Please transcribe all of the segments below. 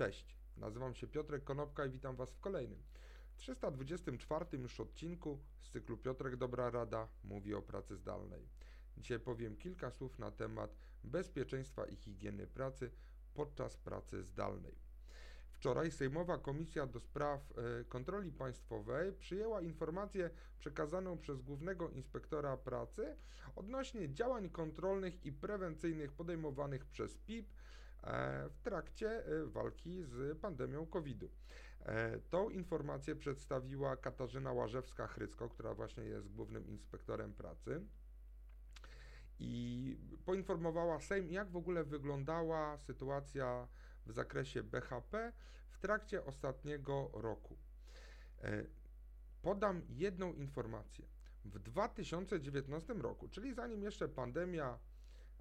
Cześć, nazywam się Piotrek Konopka i witam Was w kolejnym 324 już odcinku z cyklu Piotrek Dobra Rada mówi o pracy zdalnej. Dzisiaj powiem kilka słów na temat bezpieczeństwa i higieny pracy podczas pracy zdalnej. Wczoraj Sejmowa Komisja do Spraw e, Kontroli Państwowej przyjęła informację przekazaną przez Głównego Inspektora Pracy odnośnie działań kontrolnych i prewencyjnych podejmowanych przez PIP w trakcie e, walki z pandemią COVID-u. Tą informację przedstawiła Katarzyna Łażewska-Chrycko, która właśnie jest głównym inspektorem pracy i poinformowała Sejm, jak w ogóle wyglądała sytuacja w zakresie BHP w trakcie ostatniego roku. E, podam jedną informację. W 2019 roku, czyli zanim jeszcze pandemia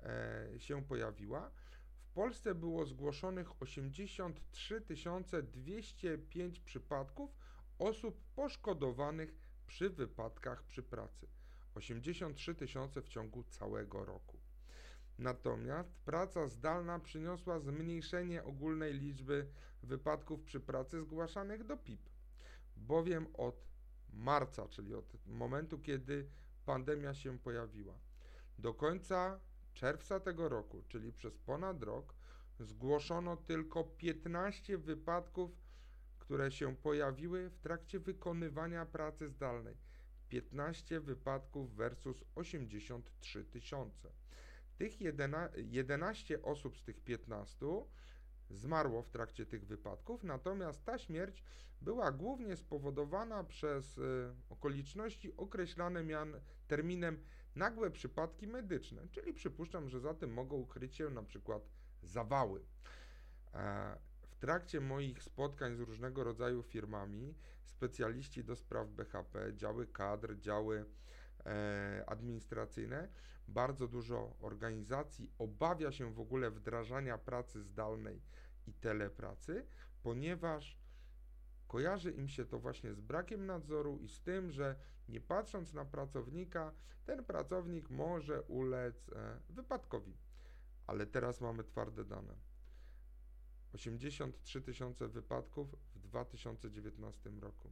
e, się pojawiła, Polsce było zgłoszonych 83 205 przypadków osób poszkodowanych przy wypadkach przy pracy. 83 tysiące w ciągu całego roku. Natomiast praca zdalna przyniosła zmniejszenie ogólnej liczby wypadków przy pracy zgłaszanych do PIP, bowiem od marca, czyli od momentu, kiedy pandemia się pojawiła, do końca czerwca tego roku, czyli przez ponad rok, zgłoszono tylko 15 wypadków, które się pojawiły w trakcie wykonywania pracy zdalnej. 15 wypadków versus 83 tysiące. Tych 11 osób z tych 15 zmarło w trakcie tych wypadków, natomiast ta śmierć była głównie spowodowana przez y, okoliczności określane mian terminem nagłe przypadki medyczne, czyli przypuszczam, że za tym mogą ukryć się na przykład zawały. E, w trakcie moich spotkań z różnego rodzaju firmami, specjaliści do spraw BHP, działy kadr, działy administracyjne, bardzo dużo organizacji obawia się w ogóle wdrażania pracy zdalnej i telepracy, ponieważ kojarzy im się to właśnie z brakiem nadzoru i z tym, że nie patrząc na pracownika, ten pracownik może ulec e, wypadkowi. Ale teraz mamy twarde dane. 83 tysiące wypadków w 2019 roku.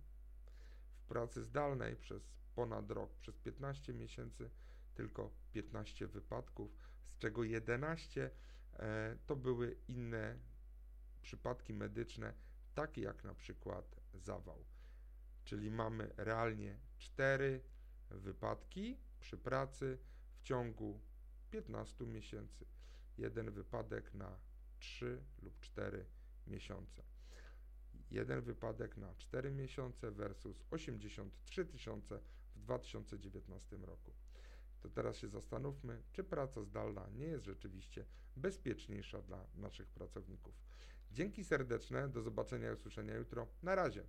W pracy zdalnej przez ponad rok, przez 15 miesięcy tylko 15 wypadków, z czego 11 e, to były inne przypadki medyczne, takie jak na przykład zawał. Czyli mamy realnie 4 wypadki przy pracy w ciągu 15 miesięcy. Jeden wypadek na 3 lub 4 miesiące. Jeden wypadek na 4 miesiące versus 83 tysiące w 2019 roku to teraz się zastanówmy, czy praca zdalna nie jest rzeczywiście bezpieczniejsza dla naszych pracowników. Dzięki serdeczne, do zobaczenia i usłyszenia jutro. Na razie.